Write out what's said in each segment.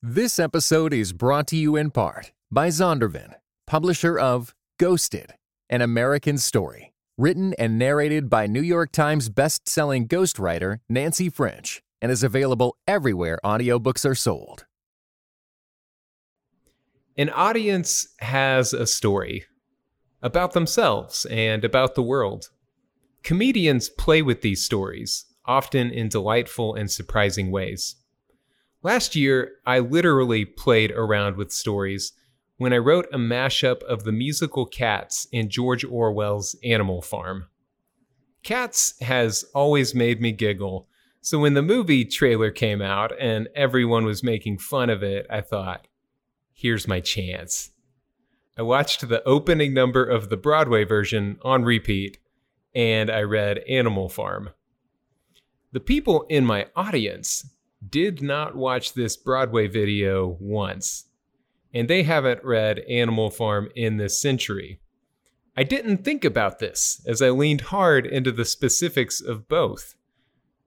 This episode is brought to you in part by Zondervan, publisher of Ghosted, an American story, written and narrated by New York Times best-selling ghostwriter Nancy French, and is available everywhere audiobooks are sold. An audience has a story about themselves and about the world. Comedians play with these stories, often in delightful and surprising ways. Last year, I literally played around with stories when I wrote a mashup of the musical Cats and George Orwell's Animal Farm. Cats has always made me giggle, so when the movie trailer came out and everyone was making fun of it, I thought, here's my chance. I watched the opening number of the Broadway version on repeat, and I read Animal Farm. The people in my audience did not watch this Broadway video once, and they haven't read Animal Farm in this century. I didn't think about this as I leaned hard into the specifics of both.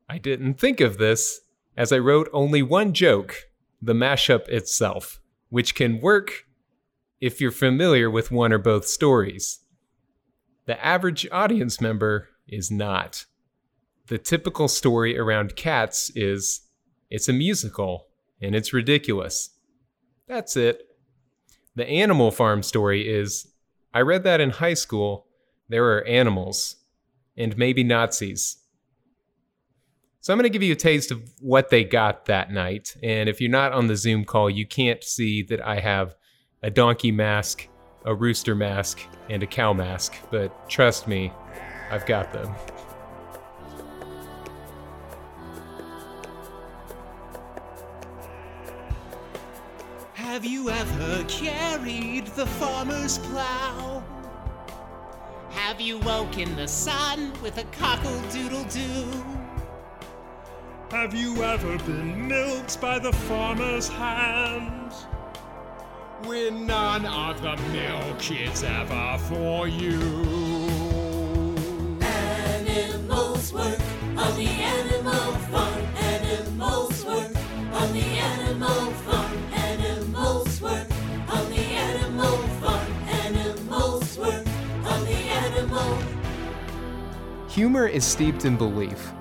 I didn't think of this as I wrote only one joke, the mashup itself, which can work if you're familiar with one or both stories. The average audience member is not. The typical story around cats is it's a musical, and it's ridiculous. That's it. The Animal Farm story is I read that in high school. There are animals, and maybe Nazis. So I'm going to give you a taste of what they got that night. And if you're not on the Zoom call, you can't see that I have a donkey mask, a rooster mask, and a cow mask. But trust me, I've got them. Have you ever carried the farmer's plow? Have you woken the sun with a cockle doodle doo? Have you ever been milked by the farmer's hand? When none of the milk is ever for you. Animals work on the Humor is steeped in belief.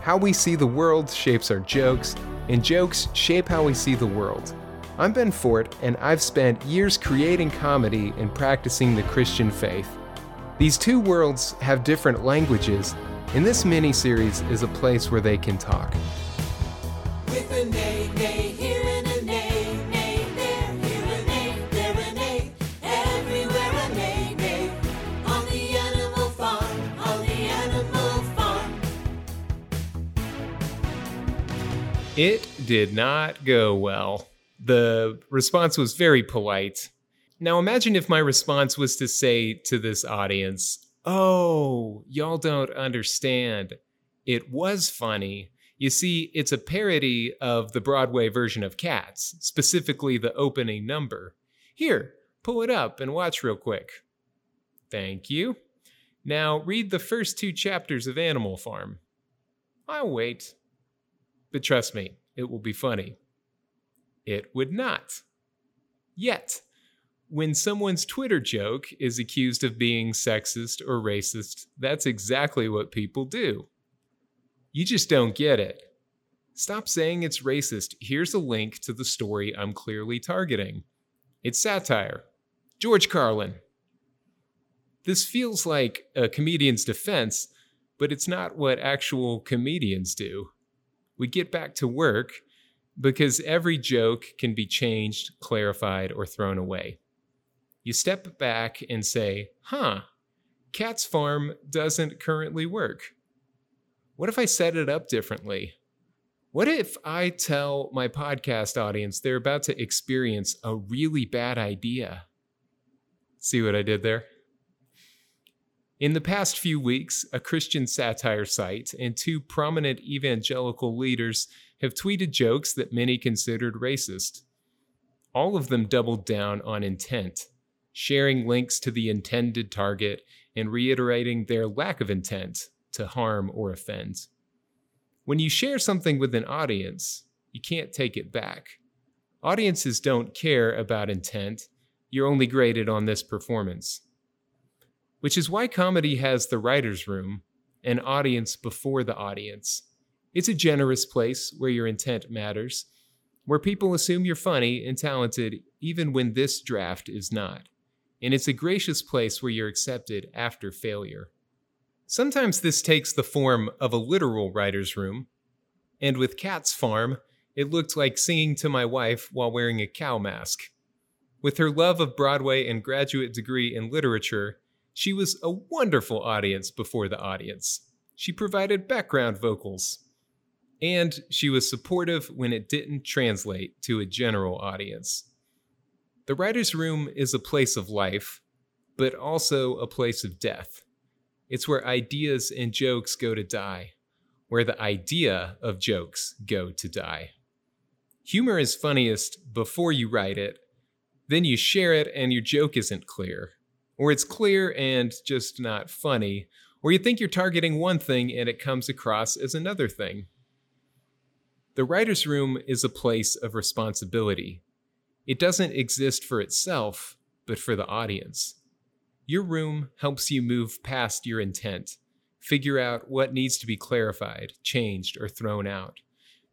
How we see the world shapes our jokes, and jokes shape how we see the world. I'm Ben Fort, and I've spent years creating comedy and practicing the Christian faith. These two worlds have different languages, and this mini series is a place where they can talk. It did not go well. The response was very polite. Now imagine if my response was to say to this audience, Oh, y'all don't understand. It was funny. You see, it's a parody of the Broadway version of Cats, specifically the opening number. Here, pull it up and watch real quick. Thank you. Now read the first two chapters of Animal Farm. I'll wait. But trust me, it will be funny. It would not. Yet, when someone's Twitter joke is accused of being sexist or racist, that's exactly what people do. You just don't get it. Stop saying it's racist. Here's a link to the story I'm clearly targeting. It's satire. George Carlin. This feels like a comedian's defense, but it's not what actual comedians do. We get back to work because every joke can be changed, clarified, or thrown away. You step back and say, huh, Cat's Farm doesn't currently work. What if I set it up differently? What if I tell my podcast audience they're about to experience a really bad idea? See what I did there? In the past few weeks, a Christian satire site and two prominent evangelical leaders have tweeted jokes that many considered racist. All of them doubled down on intent, sharing links to the intended target and reiterating their lack of intent to harm or offend. When you share something with an audience, you can't take it back. Audiences don't care about intent, you're only graded on this performance. Which is why comedy has the writer's room, an audience before the audience. It's a generous place where your intent matters, where people assume you're funny and talented even when this draft is not. And it's a gracious place where you're accepted after failure. Sometimes this takes the form of a literal writer's room, and with Cat's Farm, it looked like singing to my wife while wearing a cow mask. With her love of Broadway and graduate degree in literature, she was a wonderful audience before the audience. She provided background vocals. And she was supportive when it didn't translate to a general audience. The writer's room is a place of life, but also a place of death. It's where ideas and jokes go to die, where the idea of jokes go to die. Humor is funniest before you write it, then you share it and your joke isn't clear. Or it's clear and just not funny, or you think you're targeting one thing and it comes across as another thing. The writer's room is a place of responsibility. It doesn't exist for itself, but for the audience. Your room helps you move past your intent, figure out what needs to be clarified, changed, or thrown out,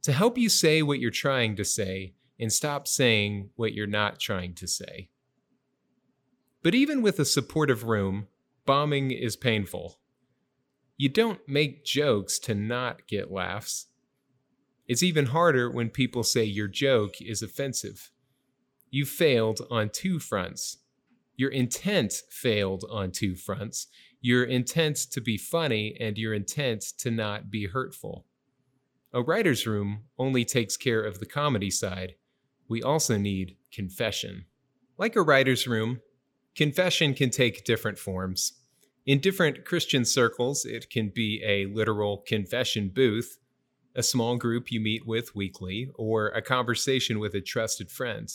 to help you say what you're trying to say and stop saying what you're not trying to say. But even with a supportive room, bombing is painful. You don't make jokes to not get laughs. It's even harder when people say your joke is offensive. You failed on two fronts. Your intent failed on two fronts your intent to be funny and your intent to not be hurtful. A writer's room only takes care of the comedy side. We also need confession. Like a writer's room, confession can take different forms. In different Christian circles, it can be a literal confession booth, a small group you meet with weekly, or a conversation with a trusted friend.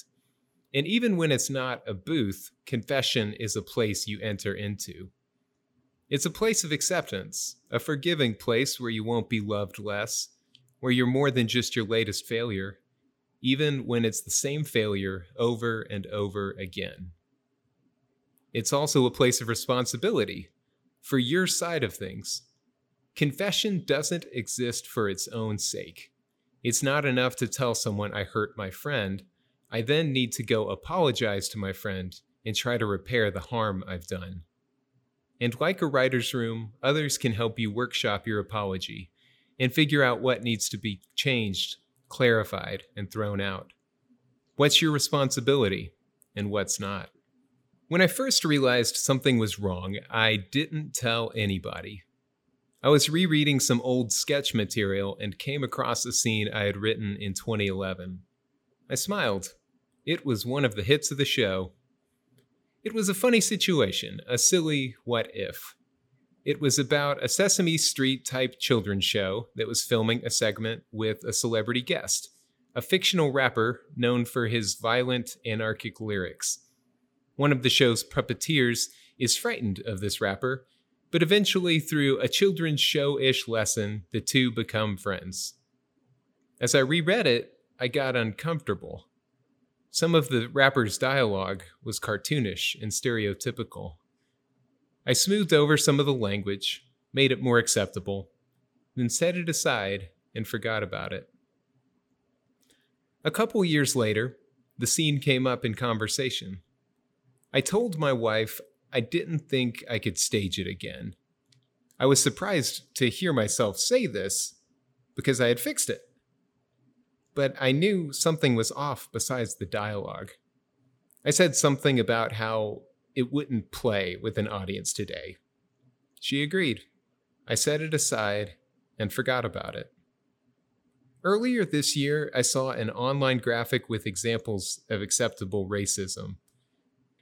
And even when it's not a booth, confession is a place you enter into. It's a place of acceptance, a forgiving place where you won't be loved less, where you're more than just your latest failure, even when it's the same failure over and over again. It's also a place of responsibility for your side of things. Confession doesn't exist for its own sake. It's not enough to tell someone I hurt my friend. I then need to go apologize to my friend and try to repair the harm I've done. And like a writer's room, others can help you workshop your apology and figure out what needs to be changed, clarified, and thrown out. What's your responsibility and what's not? When I first realized something was wrong, I didn't tell anybody. I was rereading some old sketch material and came across a scene I had written in 2011. I smiled. It was one of the hits of the show. It was a funny situation, a silly what if. It was about a Sesame Street type children's show that was filming a segment with a celebrity guest, a fictional rapper known for his violent, anarchic lyrics. One of the show's puppeteers is frightened of this rapper, but eventually, through a children's show ish lesson, the two become friends. As I reread it, I got uncomfortable. Some of the rapper's dialogue was cartoonish and stereotypical. I smoothed over some of the language, made it more acceptable, then set it aside and forgot about it. A couple years later, the scene came up in conversation. I told my wife I didn't think I could stage it again. I was surprised to hear myself say this because I had fixed it. But I knew something was off besides the dialogue. I said something about how it wouldn't play with an audience today. She agreed. I set it aside and forgot about it. Earlier this year, I saw an online graphic with examples of acceptable racism.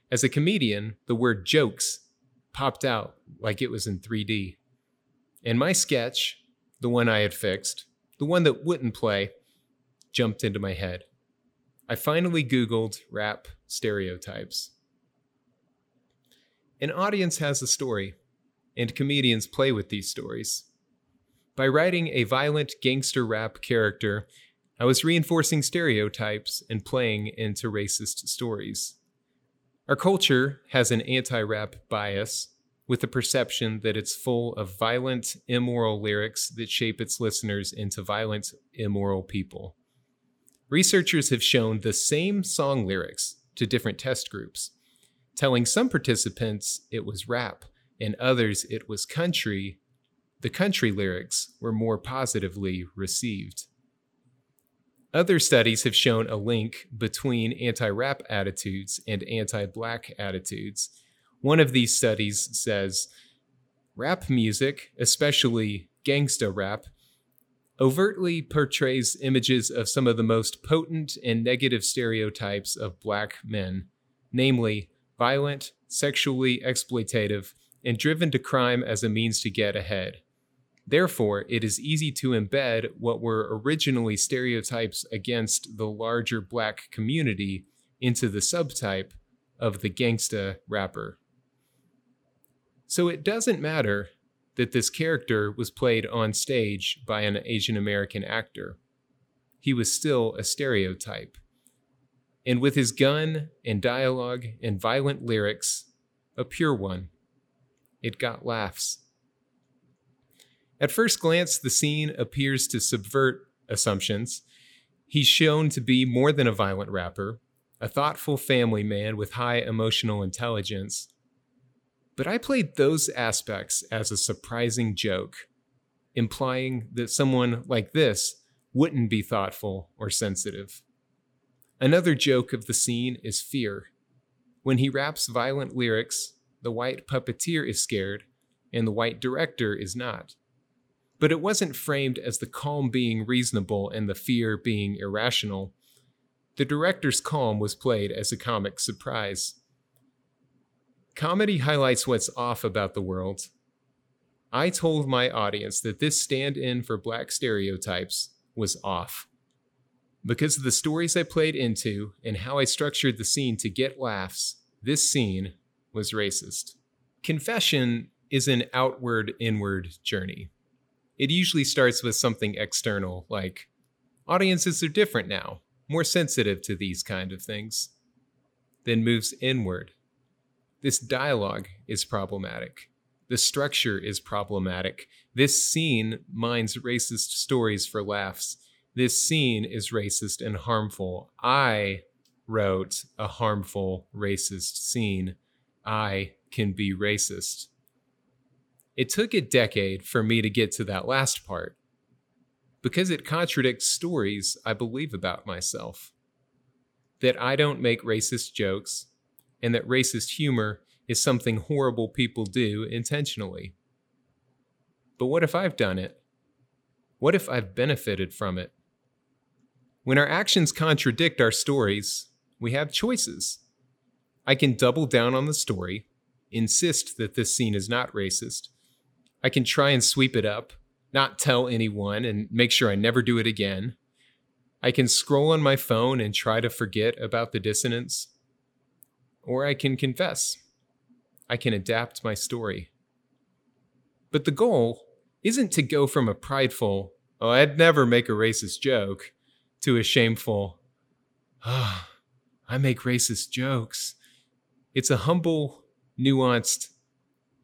As a comedian, the word jokes popped out like it was in 3D. And my sketch, the one I had fixed, the one that wouldn't play, jumped into my head. I finally Googled rap stereotypes. An audience has a story, and comedians play with these stories. By writing a violent gangster rap character, I was reinforcing stereotypes and playing into racist stories. Our culture has an anti rap bias with the perception that it's full of violent, immoral lyrics that shape its listeners into violent, immoral people. Researchers have shown the same song lyrics to different test groups, telling some participants it was rap and others it was country. The country lyrics were more positively received. Other studies have shown a link between anti rap attitudes and anti black attitudes. One of these studies says rap music, especially gangsta rap, overtly portrays images of some of the most potent and negative stereotypes of black men, namely violent, sexually exploitative, and driven to crime as a means to get ahead. Therefore, it is easy to embed what were originally stereotypes against the larger black community into the subtype of the gangsta rapper. So it doesn't matter that this character was played on stage by an Asian American actor. He was still a stereotype. And with his gun and dialogue and violent lyrics, a pure one, it got laughs. At first glance, the scene appears to subvert assumptions. He's shown to be more than a violent rapper, a thoughtful family man with high emotional intelligence. But I played those aspects as a surprising joke, implying that someone like this wouldn't be thoughtful or sensitive. Another joke of the scene is fear. When he raps violent lyrics, the white puppeteer is scared, and the white director is not but it wasn't framed as the calm being reasonable and the fear being irrational. The director's calm was played as a comic surprise. Comedy highlights what's off about the world. I told my audience that this stand in for black stereotypes was off. Because of the stories I played into and how I structured the scene to get laughs, this scene was racist. Confession is an outward inward journey it usually starts with something external, like audiences are different now, more sensitive to these kind of things, then moves inward. This dialogue is problematic. The structure is problematic. This scene mines racist stories for laughs. This scene is racist and harmful. I wrote a harmful, racist scene. I can be racist. It took a decade for me to get to that last part because it contradicts stories I believe about myself. That I don't make racist jokes, and that racist humor is something horrible people do intentionally. But what if I've done it? What if I've benefited from it? When our actions contradict our stories, we have choices. I can double down on the story, insist that this scene is not racist, I can try and sweep it up, not tell anyone, and make sure I never do it again. I can scroll on my phone and try to forget about the dissonance. Or I can confess. I can adapt my story. But the goal isn't to go from a prideful, oh, I'd never make a racist joke, to a shameful, oh, I make racist jokes. It's a humble, nuanced,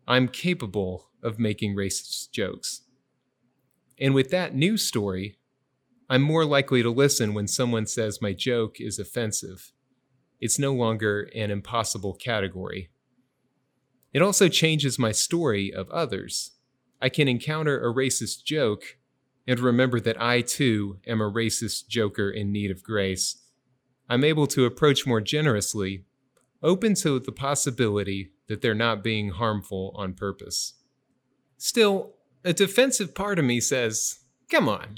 I'm capable of making racist jokes. And with that news story, I'm more likely to listen when someone says my joke is offensive. It's no longer an impossible category. It also changes my story of others. I can encounter a racist joke and remember that I too am a racist joker in need of grace. I'm able to approach more generously, open to the possibility that they're not being harmful on purpose. Still, a defensive part of me says, come on,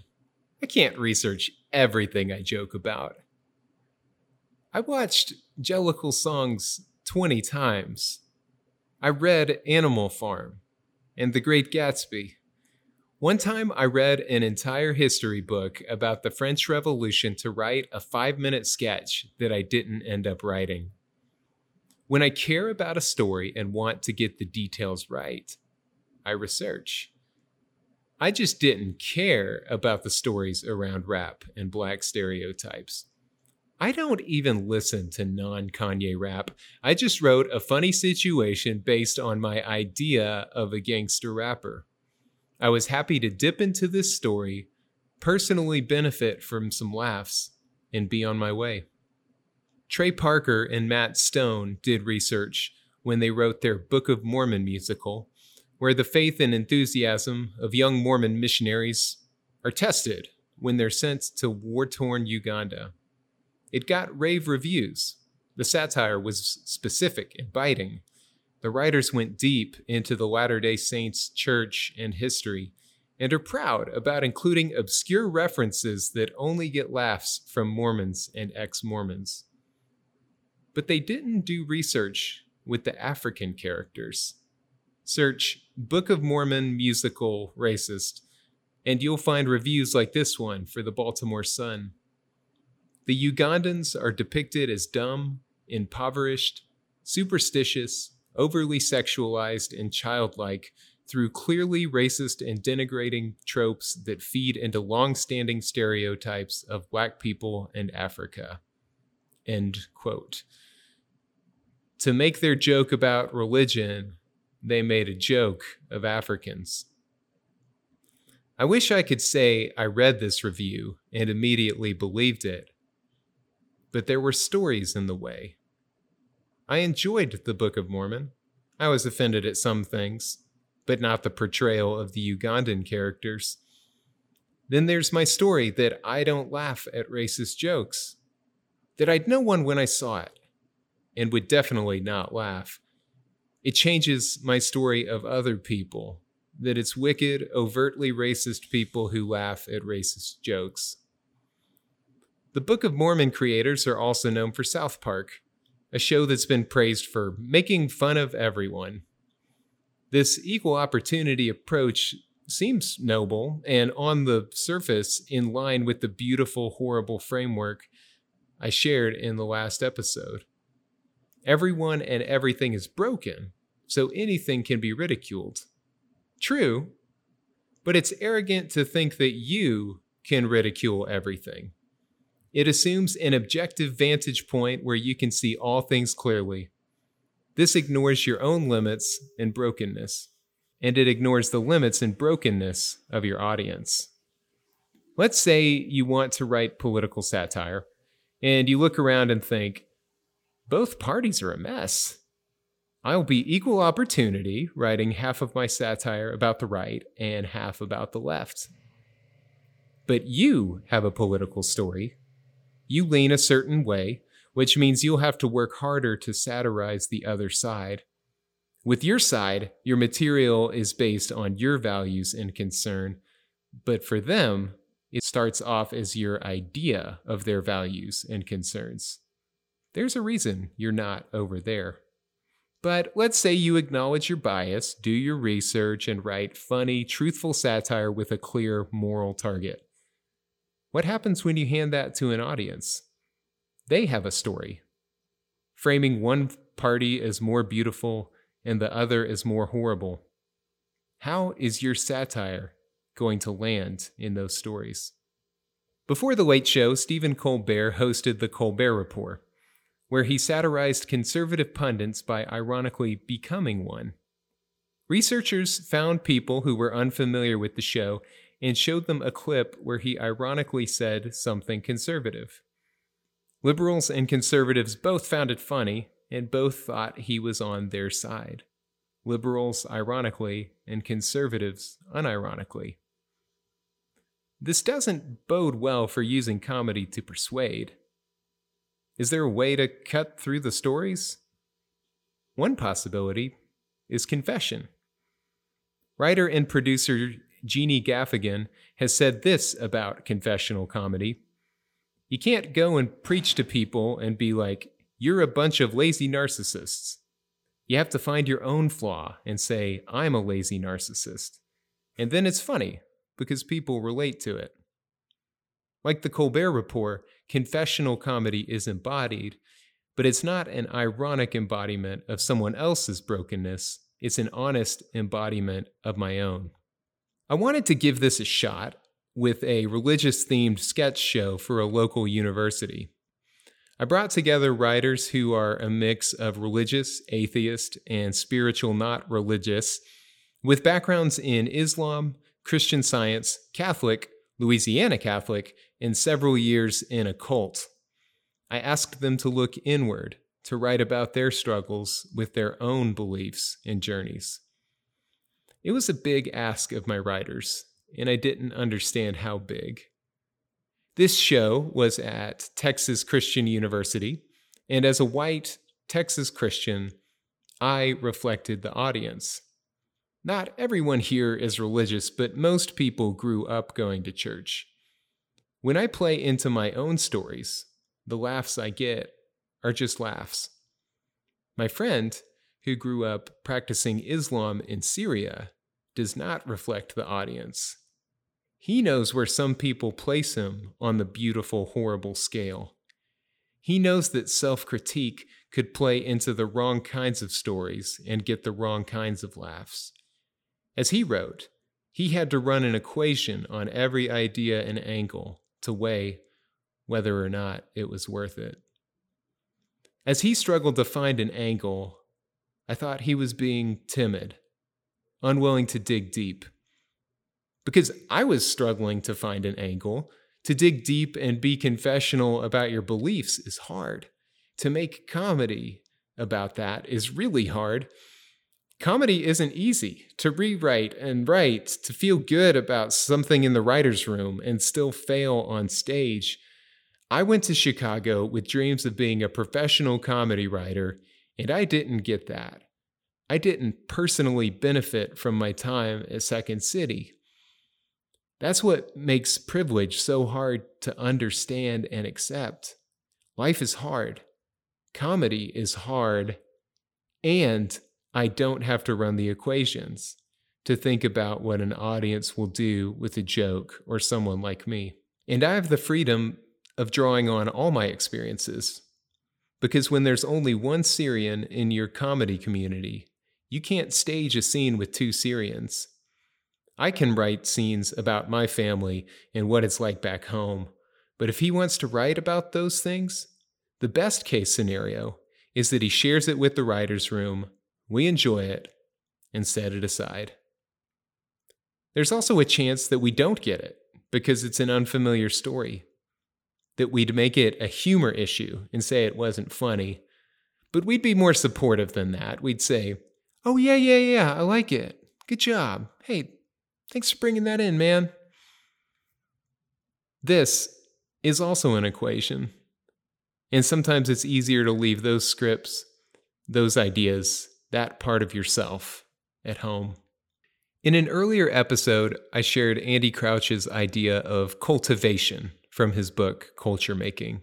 I can't research everything I joke about. I watched Jellicle songs 20 times. I read Animal Farm and The Great Gatsby. One time I read an entire history book about the French Revolution to write a five minute sketch that I didn't end up writing. When I care about a story and want to get the details right, I research. I just didn't care about the stories around rap and black stereotypes. I don't even listen to non Kanye rap. I just wrote a funny situation based on my idea of a gangster rapper. I was happy to dip into this story, personally benefit from some laughs, and be on my way. Trey Parker and Matt Stone did research when they wrote their Book of Mormon musical, where the faith and enthusiasm of young Mormon missionaries are tested when they're sent to war torn Uganda. It got rave reviews. The satire was specific and biting. The writers went deep into the Latter day Saints church and history and are proud about including obscure references that only get laughs from Mormons and ex Mormons. But they didn't do research with the African characters. Search Book of Mormon musical racist, and you'll find reviews like this one for the Baltimore Sun. The Ugandans are depicted as dumb, impoverished, superstitious, overly sexualized, and childlike through clearly racist and denigrating tropes that feed into long standing stereotypes of black people and Africa. End quote. To make their joke about religion, they made a joke of Africans. I wish I could say I read this review and immediately believed it but there were stories in the way. I enjoyed the Book of Mormon. I was offended at some things, but not the portrayal of the Ugandan characters. Then there's my story that I don't laugh at racist jokes, that I'd know one when I saw it, and would definitely not laugh. It changes my story of other people, that it's wicked, overtly racist people who laugh at racist jokes. The Book of Mormon creators are also known for South Park, a show that's been praised for making fun of everyone. This equal opportunity approach seems noble and on the surface in line with the beautiful, horrible framework I shared in the last episode. Everyone and everything is broken, so anything can be ridiculed. True, but it's arrogant to think that you can ridicule everything. It assumes an objective vantage point where you can see all things clearly. This ignores your own limits and brokenness, and it ignores the limits and brokenness of your audience. Let's say you want to write political satire, and you look around and think, both parties are a mess. I'll be equal opportunity writing half of my satire about the right and half about the left. But you have a political story you lean a certain way, which means you'll have to work harder to satirize the other side. With your side, your material is based on your values and concern, but for them, it starts off as your idea of their values and concerns. There's a reason you're not over there. But let's say you acknowledge your bias, do your research, and write funny, truthful satire with a clear moral target. What happens when you hand that to an audience? They have a story. Framing one party as more beautiful and the other as more horrible. How is your satire going to land in those stories? Before The Late Show, Stephen Colbert hosted The Colbert Report, where he satirized conservative pundits by ironically becoming one. Researchers found people who were unfamiliar with the show and showed them a clip where he ironically said something conservative. Liberals and conservatives both found it funny and both thought he was on their side. Liberals ironically and conservatives unironically. This doesn't bode well for using comedy to persuade. Is there a way to cut through the stories? One possibility is confession. Writer and producer Jeannie Gaffigan, has said this about confessional comedy. You can't go and preach to people and be like, you're a bunch of lazy narcissists. You have to find your own flaw and say, I'm a lazy narcissist. And then it's funny because people relate to it. Like the Colbert Report, confessional comedy is embodied, but it's not an ironic embodiment of someone else's brokenness, it's an honest embodiment of my own. I wanted to give this a shot with a religious themed sketch show for a local university. I brought together writers who are a mix of religious, atheist, and spiritual not religious, with backgrounds in Islam, Christian Science, Catholic, Louisiana Catholic, and several years in a cult. I asked them to look inward, to write about their struggles with their own beliefs and journeys. It was a big ask of my writers, and I didn't understand how big. This show was at Texas Christian University, and as a white Texas Christian, I reflected the audience. Not everyone here is religious, but most people grew up going to church. When I play into my own stories, the laughs I get are just laughs. My friend, who grew up practicing Islam in Syria, does not reflect the audience. He knows where some people place him on the beautiful, horrible scale. He knows that self critique could play into the wrong kinds of stories and get the wrong kinds of laughs. As he wrote, he had to run an equation on every idea and angle to weigh whether or not it was worth it. As he struggled to find an angle, I thought he was being timid, unwilling to dig deep. Because I was struggling to find an angle. To dig deep and be confessional about your beliefs is hard. To make comedy about that is really hard. Comedy isn't easy. To rewrite and write, to feel good about something in the writer's room and still fail on stage. I went to Chicago with dreams of being a professional comedy writer, and I didn't get that. I didn't personally benefit from my time at Second City. That's what makes privilege so hard to understand and accept. Life is hard. Comedy is hard. And I don't have to run the equations to think about what an audience will do with a joke or someone like me. And I have the freedom of drawing on all my experiences. Because when there's only one Syrian in your comedy community, you can't stage a scene with two Syrians. I can write scenes about my family and what it's like back home, but if he wants to write about those things, the best case scenario is that he shares it with the writer's room we enjoy it and set it aside. There's also a chance that we don't get it because it's an unfamiliar story, that we'd make it a humor issue and say it wasn't funny. But we'd be more supportive than that. We'd say, Oh, yeah, yeah, yeah, I like it. Good job. Hey, thanks for bringing that in, man. This is also an equation. And sometimes it's easier to leave those scripts, those ideas, that part of yourself at home. In an earlier episode, I shared Andy Crouch's idea of cultivation from his book, Culture Making.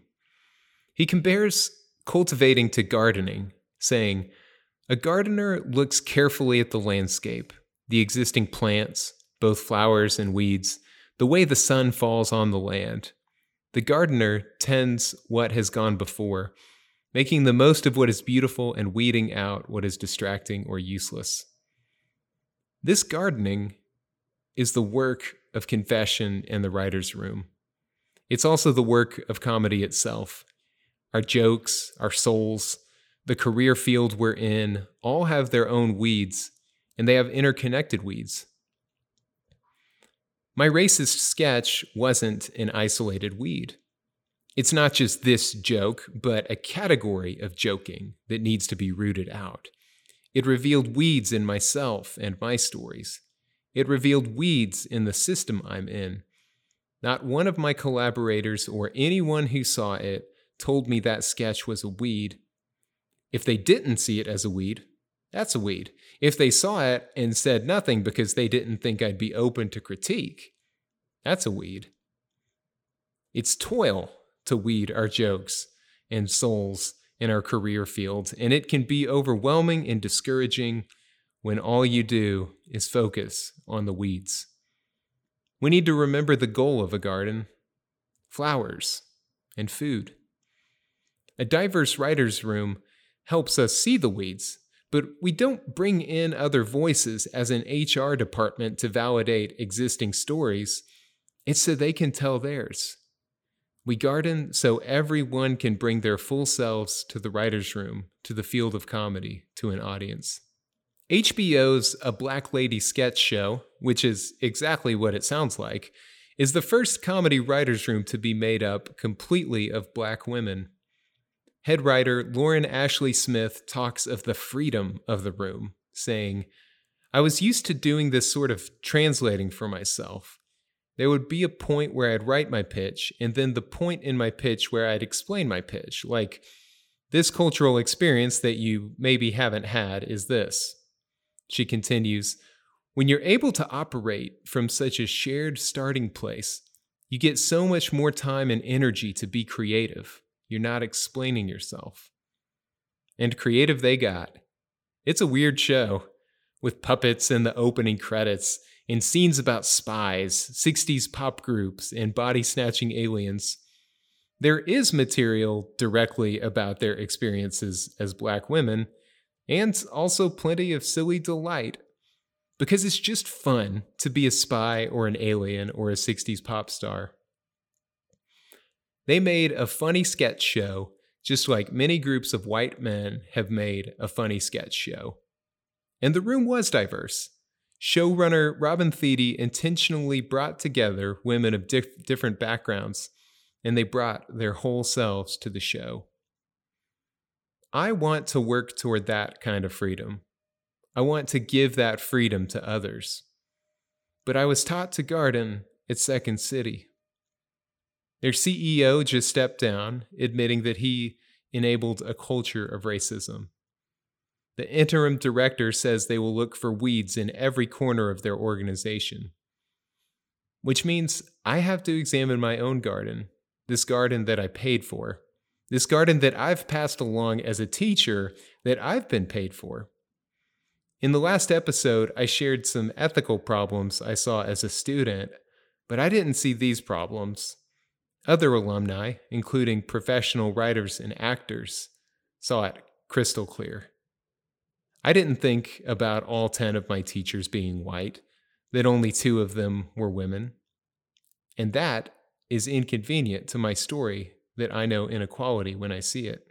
He compares cultivating to gardening, saying, A gardener looks carefully at the landscape, the existing plants, both flowers and weeds, the way the sun falls on the land. The gardener tends what has gone before making the most of what is beautiful and weeding out what is distracting or useless. This gardening is the work of confession in the writer's room. It's also the work of comedy itself. Our jokes, our souls, the career field we're in all have their own weeds, and they have interconnected weeds. My racist sketch wasn't an isolated weed. It's not just this joke, but a category of joking that needs to be rooted out. It revealed weeds in myself and my stories. It revealed weeds in the system I'm in. Not one of my collaborators or anyone who saw it told me that sketch was a weed. If they didn't see it as a weed, that's a weed. If they saw it and said nothing because they didn't think I'd be open to critique, that's a weed. It's toil to weed our jokes and souls in our career field, and it can be overwhelming and discouraging when all you do is focus on the weeds. We need to remember the goal of a garden flowers and food. A diverse writer's room helps us see the weeds, But we don't bring in other voices as an HR department to validate existing stories. It's so they can tell theirs. We garden so everyone can bring their full selves to the writer's room, to the field of comedy, to an audience. HBO's A Black Lady Sketch Show, which is exactly what it sounds like, is the first comedy writer's room to be made up completely of black women. Head writer Lauren Ashley Smith talks of the freedom of the room, saying, I was used to doing this sort of translating for myself. There would be a point where I'd write my pitch, and then the point in my pitch where I'd explain my pitch, like, this cultural experience that you maybe haven't had is this. She continues, when you're able to operate from such a shared starting place, you get so much more time and energy to be creative. You're not explaining yourself. And creative they got. It's a weird show, with puppets in the opening credits and scenes about spies, 60s pop groups, and body snatching aliens. There is material directly about their experiences as black women, and also plenty of silly delight because it's just fun to be a spy or an alien or a 60s pop star. They made a funny sketch show, just like many groups of white men have made a funny sketch show. And the room was diverse. Showrunner Robin Thede intentionally brought together women of dif- different backgrounds, and they brought their whole selves to the show. I want to work toward that kind of freedom. I want to give that freedom to others. But I was taught to garden at Second City. Their CEO just stepped down, admitting that he enabled a culture of racism. The interim director says they will look for weeds in every corner of their organization. Which means I have to examine my own garden, this garden that I paid for, this garden that I've passed along as a teacher that I've been paid for. In the last episode, I shared some ethical problems I saw as a student, but I didn't see these problems. Other alumni, including professional writers and actors, saw it crystal clear. I didn't think about all 10 of my teachers being white, that only two of them were women. And that is inconvenient to my story that I know inequality when I see it.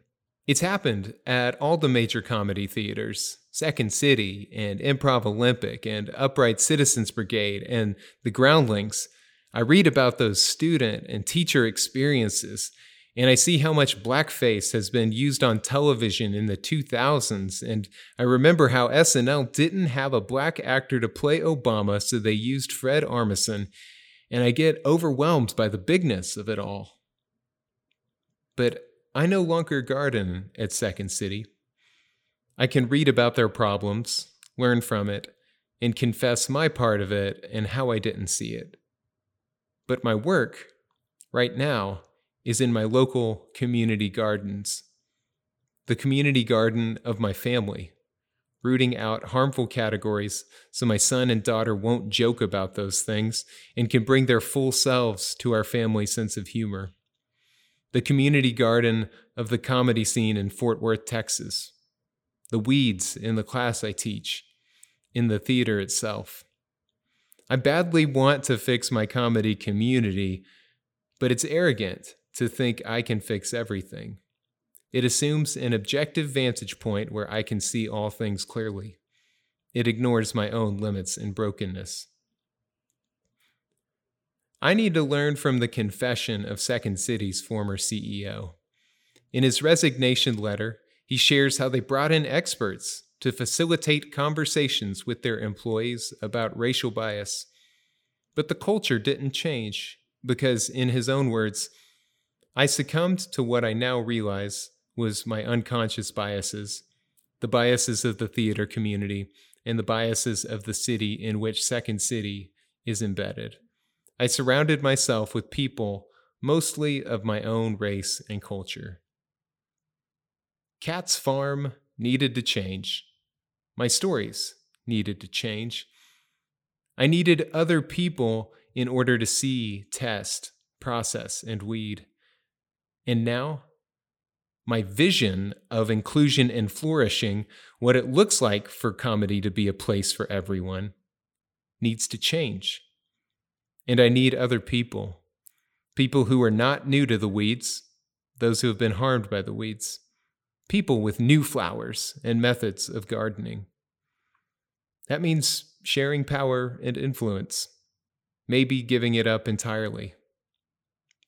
It's happened at all the major comedy theaters Second City and Improv Olympic and Upright Citizens Brigade and the Groundlings. I read about those student and teacher experiences, and I see how much blackface has been used on television in the 2000s. And I remember how SNL didn't have a black actor to play Obama, so they used Fred Armisen. And I get overwhelmed by the bigness of it all. But I no longer garden at Second City. I can read about their problems, learn from it, and confess my part of it and how I didn't see it. But my work, right now, is in my local community gardens. The community garden of my family, rooting out harmful categories so my son and daughter won't joke about those things and can bring their full selves to our family sense of humor. The community garden of the comedy scene in Fort Worth, Texas the weeds in the class I teach, in the theater itself. I badly want to fix my comedy community, but it's arrogant to think I can fix everything. It assumes an objective vantage point where I can see all things clearly. It ignores my own limits and brokenness. I need to learn from the confession of Second City's former CEO. In his resignation letter, he shares how they brought in experts to facilitate conversations with their employees about racial bias. But the culture didn't change because, in his own words, I succumbed to what I now realize was my unconscious biases, the biases of the theater community, and the biases of the city in which Second City is embedded. I surrounded myself with people mostly of my own race and culture. Cat's farm needed to change. My stories needed to change. I needed other people in order to see, test, process, and weed. And now, my vision of inclusion and flourishing, what it looks like for comedy to be a place for everyone, needs to change. And I need other people people who are not new to the weeds, those who have been harmed by the weeds, people with new flowers and methods of gardening. That means sharing power and influence, maybe giving it up entirely.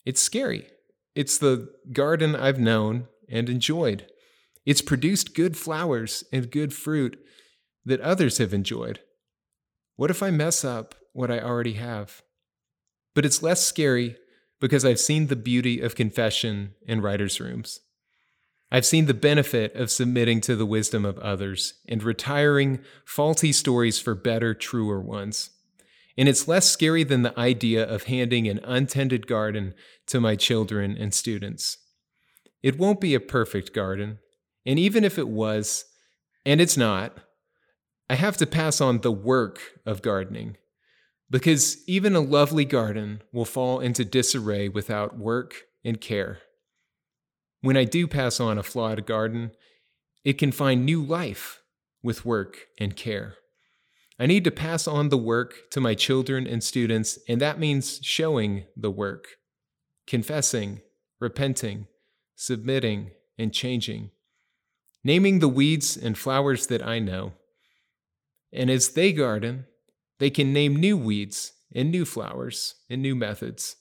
It's scary. It's the garden I've known and enjoyed. It's produced good flowers and good fruit that others have enjoyed. What if I mess up what I already have? But it's less scary because I've seen the beauty of confession in writers' rooms. I've seen the benefit of submitting to the wisdom of others and retiring faulty stories for better, truer ones. And it's less scary than the idea of handing an untended garden to my children and students. It won't be a perfect garden. And even if it was, and it's not, I have to pass on the work of gardening. Because even a lovely garden will fall into disarray without work and care. When I do pass on a flawed garden, it can find new life with work and care. I need to pass on the work to my children and students, and that means showing the work, confessing, repenting, submitting, and changing, naming the weeds and flowers that I know. And as they garden, they can name new weeds and new flowers and new methods.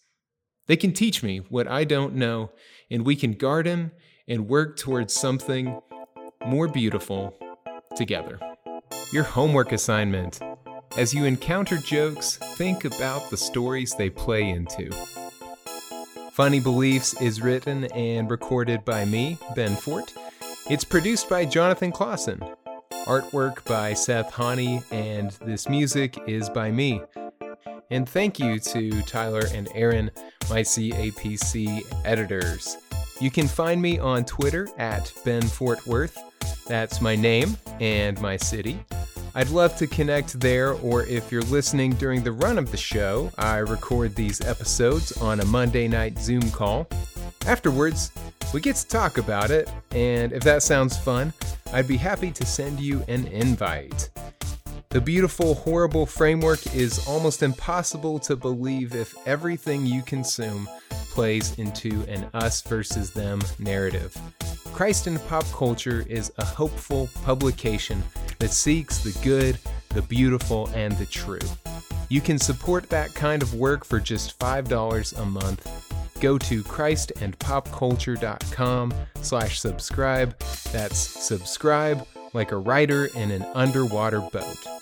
They can teach me what I don't know, and we can garden and work towards something more beautiful together. Your homework assignment. As you encounter jokes, think about the stories they play into. Funny Beliefs is written and recorded by me, Ben Fort. It's produced by Jonathan Clauson. Artwork by Seth Hahne, and this music is by me. And thank you to Tyler and Aaron, my CAPC editors. You can find me on Twitter at Ben Fort Worth. That's my name and my city. I'd love to connect there, or if you're listening during the run of the show, I record these episodes on a Monday night Zoom call. Afterwards, we get to talk about it, and if that sounds fun, I'd be happy to send you an invite. The beautiful, horrible framework is almost impossible to believe if everything you consume plays into an us versus them narrative. Christ in Pop Culture is a hopeful publication that seeks the good, the beautiful, and the true. You can support that kind of work for just $5 a month. Go to christandpopculture.com slash subscribe. That's subscribe like a writer in an underwater boat.